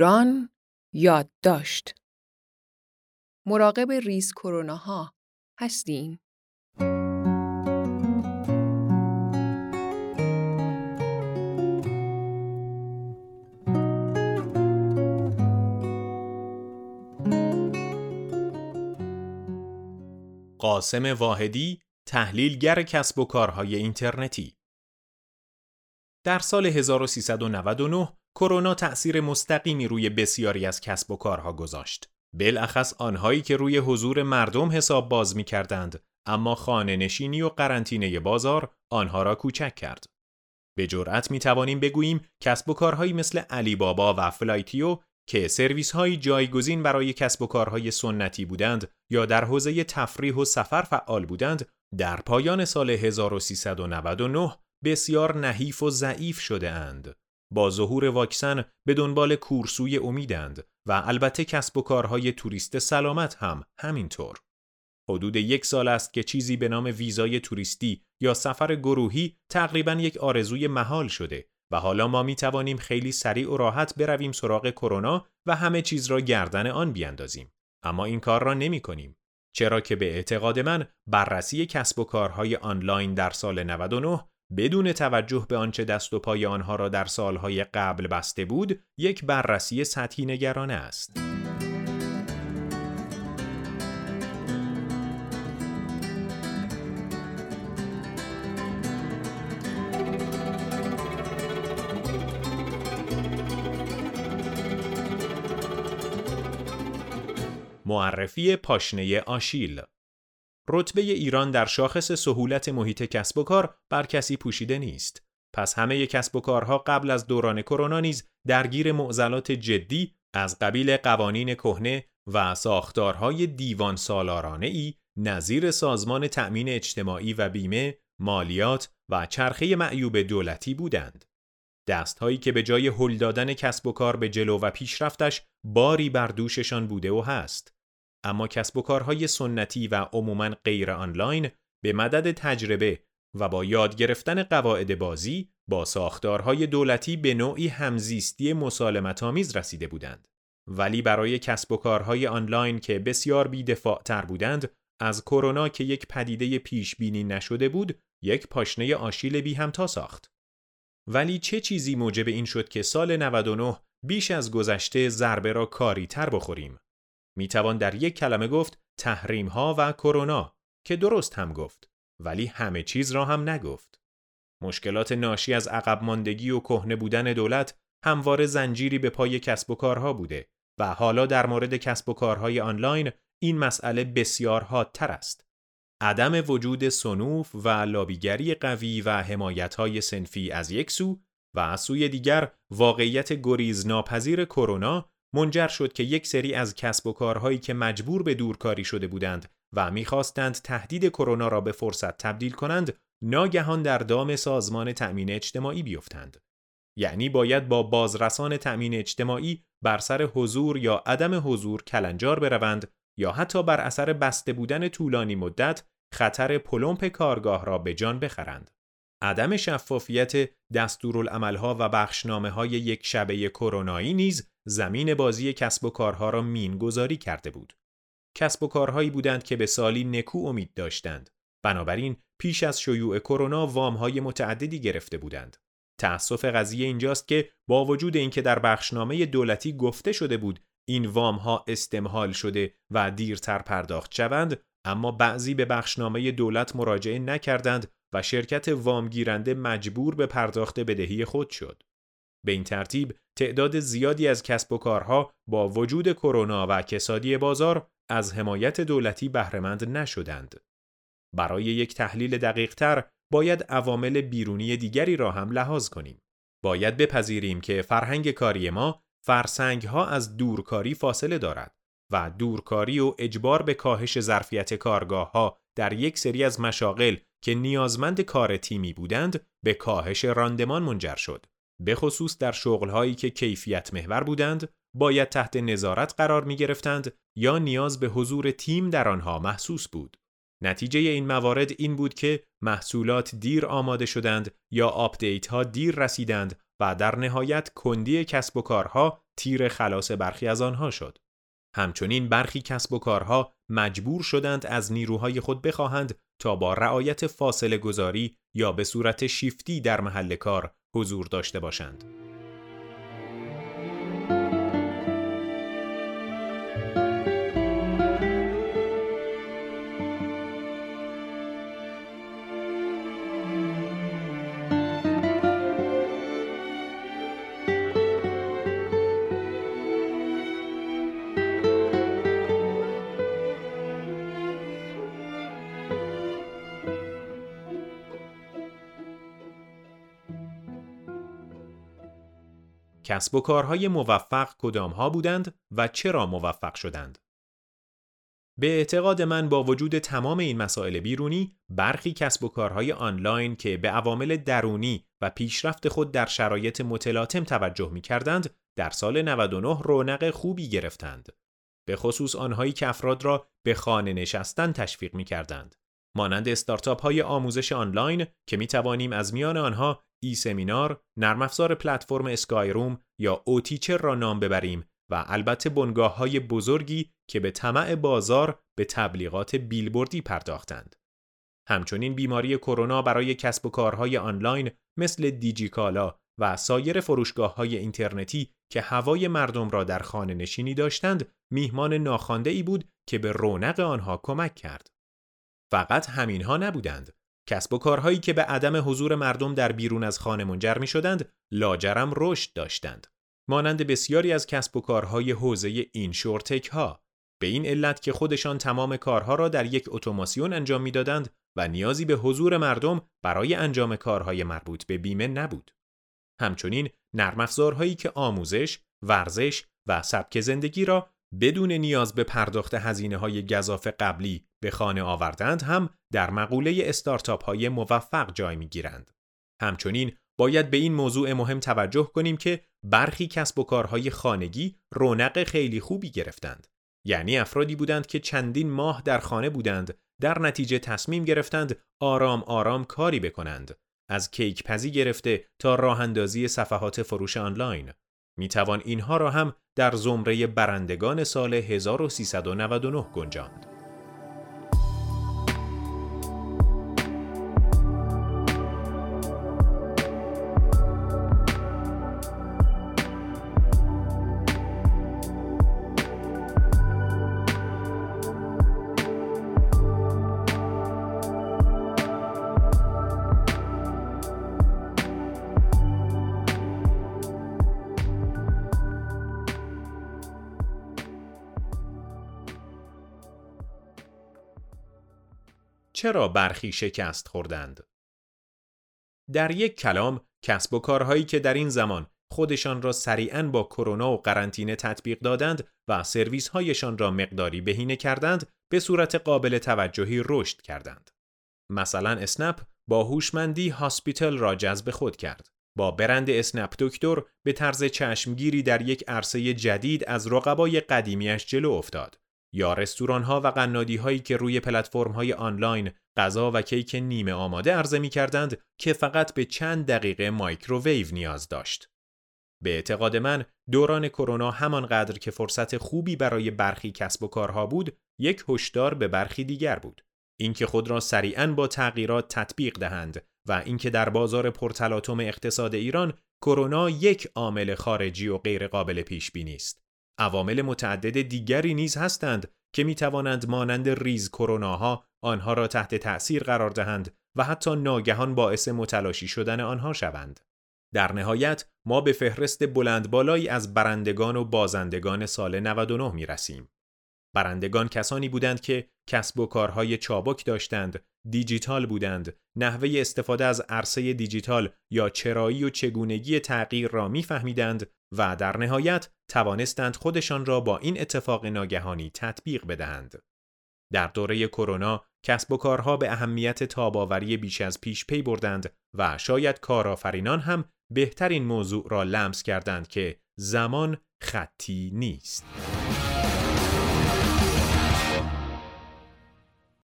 ایران یادداشت. مراقب ریز کرونا ها هستیم قاسم واحدی تحلیلگر کسب و کارهای اینترنتی. در سال 1399 کرونا تأثیر مستقیمی روی بسیاری از کسب و کارها گذاشت. بالاخص آنهایی که روی حضور مردم حساب باز می کردند اما خانه نشینی و قرنطینه بازار آنها را کوچک کرد. به جرأت می توانیم بگوییم کسب و کارهایی مثل علی بابا و فلایتیو که سرویس های جایگزین برای کسب و کارهای سنتی بودند یا در حوزه تفریح و سفر فعال بودند در پایان سال 1399 بسیار نحیف و ضعیف شده اند. با ظهور واکسن به دنبال کورسوی امیدند و البته کسب و کارهای توریست سلامت هم همینطور. حدود یک سال است که چیزی به نام ویزای توریستی یا سفر گروهی تقریبا یک آرزوی محال شده و حالا ما می توانیم خیلی سریع و راحت برویم سراغ کرونا و همه چیز را گردن آن بیاندازیم. اما این کار را نمی کنیم. چرا که به اعتقاد من بررسی کسب و کارهای آنلاین در سال 99 بدون توجه به آنچه دست و پای آنها را در سالهای قبل بسته بود یک بررسی سطحی نگرانه است. معرفی پاشنه آشیل رتبه ایران در شاخص سهولت محیط کسب و کار بر کسی پوشیده نیست. پس همه کسب و کارها قبل از دوران کرونا نیز درگیر معضلات جدی از قبیل قوانین کهنه و ساختارهای دیوان سالارانه ای نظیر سازمان تأمین اجتماعی و بیمه، مالیات و چرخه معیوب دولتی بودند. دستهایی که به جای هل دادن کسب و کار به جلو و پیشرفتش باری بر دوششان بوده و هست. اما کسب و کارهای سنتی و عموماً غیر آنلاین به مدد تجربه و با یاد گرفتن قواعد بازی با ساختارهای دولتی به نوعی همزیستی مسالمت آمیز رسیده بودند. ولی برای کسب و کارهای آنلاین که بسیار بیدفاع تر بودند، از کرونا که یک پدیده پیش بینی نشده بود، یک پاشنه آشیل بی همتا ساخت. ولی چه چیزی موجب این شد که سال 99 بیش از گذشته ضربه را کاری تر بخوریم؟ می توان در یک کلمه گفت تحریم ها و کرونا که درست هم گفت ولی همه چیز را هم نگفت. مشکلات ناشی از عقب ماندگی و کهنه بودن دولت همواره زنجیری به پای کسب و کارها بوده و حالا در مورد کسب و کارهای آنلاین این مسئله بسیار حادتر است. عدم وجود سنوف و لابیگری قوی و حمایتهای سنفی از یک سو و از سوی دیگر واقعیت گریز ناپذیر کرونا منجر شد که یک سری از کسب و کارهایی که مجبور به دورکاری شده بودند و می‌خواستند تهدید کرونا را به فرصت تبدیل کنند ناگهان در دام سازمان تأمین اجتماعی بیفتند. یعنی باید با بازرسان تأمین اجتماعی بر سر حضور یا عدم حضور کلنجار بروند یا حتی بر اثر بسته بودن طولانی مدت خطر پلمپ کارگاه را به جان بخرند. عدم شفافیت دستورالعملها و بخشنامه های یک شبه کرونایی نیز زمین بازی کسب و کارها را مین گذاری کرده بود. کسب و کارهایی بودند که به سالی نکو امید داشتند. بنابراین پیش از شیوع کرونا وامهای متعددی گرفته بودند. تأسف قضیه اینجاست که با وجود اینکه در بخشنامه دولتی گفته شده بود این وام ها استمحال شده و دیرتر پرداخت شوند اما بعضی به بخشنامه دولت مراجعه نکردند و شرکت وامگیرنده مجبور به پرداخت بدهی خود شد. به این ترتیب تعداد زیادی از کسب و کارها با وجود کرونا و کسادی بازار از حمایت دولتی بهرهمند نشدند. برای یک تحلیل دقیقتر باید عوامل بیرونی دیگری را هم لحاظ کنیم. باید بپذیریم که فرهنگ کاری ما فرسنگ ها از دورکاری فاصله دارد و دورکاری و اجبار به کاهش ظرفیت کارگاه ها در یک سری از مشاغل که نیازمند کار تیمی بودند به کاهش راندمان منجر شد. به خصوص در شغلهایی که کیفیت محور بودند باید تحت نظارت قرار می گرفتند یا نیاز به حضور تیم در آنها محسوس بود. نتیجه این موارد این بود که محصولات دیر آماده شدند یا آپدیت ها دیر رسیدند و در نهایت کندی کسب و کارها تیر خلاص برخی از آنها شد. همچنین برخی کسب و کارها مجبور شدند از نیروهای خود بخواهند تا با رعایت فاصله گذاری یا به صورت شیفتی در محل کار حضور داشته باشند. کسب و کارهای موفق کدام ها بودند و چرا موفق شدند؟ به اعتقاد من با وجود تمام این مسائل بیرونی برخی کسب و کارهای آنلاین که به عوامل درونی و پیشرفت خود در شرایط متلاطم توجه می کردند در سال 99 رونق خوبی گرفتند. به خصوص آنهایی که افراد را به خانه نشستن تشویق می کردند. مانند استارتاپ های آموزش آنلاین که می توانیم از میان آنها ای سمینار، نرم افزار پلتفرم اسکایروم یا اوتیچر را نام ببریم و البته بنگاه های بزرگی که به طمع بازار به تبلیغات بیلبوردی پرداختند. همچنین بیماری کرونا برای کسب و کارهای آنلاین مثل دیجیکالا و سایر فروشگاه های اینترنتی که هوای مردم را در خانه نشینی داشتند میهمان ناخوانده ای بود که به رونق آنها کمک کرد. فقط همینها نبودند. کسب و کارهایی که به عدم حضور مردم در بیرون از خانه منجر می شدند، لاجرم رشد داشتند. مانند بسیاری از کسب و کارهای حوزه این شورتک ها. به این علت که خودشان تمام کارها را در یک اتوماسیون انجام می‌دادند و نیازی به حضور مردم برای انجام کارهای مربوط به بیمه نبود. همچنین نرم افزارهایی که آموزش، ورزش و سبک زندگی را بدون نیاز به پرداخت هزینه های گذاف قبلی به خانه آوردند هم در مقوله استارتاپ های موفق جای می گیرند. همچنین باید به این موضوع مهم توجه کنیم که برخی کسب و کارهای خانگی رونق خیلی خوبی گرفتند. یعنی افرادی بودند که چندین ماه در خانه بودند در نتیجه تصمیم گرفتند آرام آرام کاری بکنند از کیک پزی گرفته تا راه اندازی صفحات فروش آنلاین می توان اینها را هم در زمره برندگان سال 1399 گنجاند. چرا برخی شکست خوردند؟ در یک کلام کسب و کارهایی که در این زمان خودشان را سریعا با کرونا و قرنطینه تطبیق دادند و سرویس هایشان را مقداری بهینه کردند به صورت قابل توجهی رشد کردند. مثلا اسنپ با هوشمندی هاسپیتال را جذب خود کرد. با برند اسنپ دکتر به طرز چشمگیری در یک عرصه جدید از رقبای قدیمیش جلو افتاد. یا رستوران ها و قنادی هایی که روی پلتفرم های آنلاین غذا و کیک نیمه آماده عرضه می کردند که فقط به چند دقیقه مایکروویو نیاز داشت. به اعتقاد من دوران کرونا همانقدر که فرصت خوبی برای برخی کسب و کارها بود، یک هشدار به برخی دیگر بود. اینکه خود را سریعا با تغییرات تطبیق دهند و اینکه در بازار پرتلاطم اقتصاد ایران کرونا یک عامل خارجی و غیرقابل پیش بینی است. عوامل متعدد دیگری نیز هستند که می توانند مانند ریز کروناها آنها را تحت تأثیر قرار دهند و حتی ناگهان باعث متلاشی شدن آنها شوند. در نهایت ما به فهرست بلند بالایی از برندگان و بازندگان سال 99 می رسیم. برندگان کسانی بودند که کسب و کارهای چابک داشتند، دیجیتال بودند، نحوه استفاده از عرصه دیجیتال یا چرایی و چگونگی تغییر را میفهمیدند و در نهایت توانستند خودشان را با این اتفاق ناگهانی تطبیق بدهند. در دوره کرونا کسب و کارها به اهمیت تاباوری بیش از پیش پی بردند و شاید کارآفرینان هم بهترین موضوع را لمس کردند که زمان خطی نیست.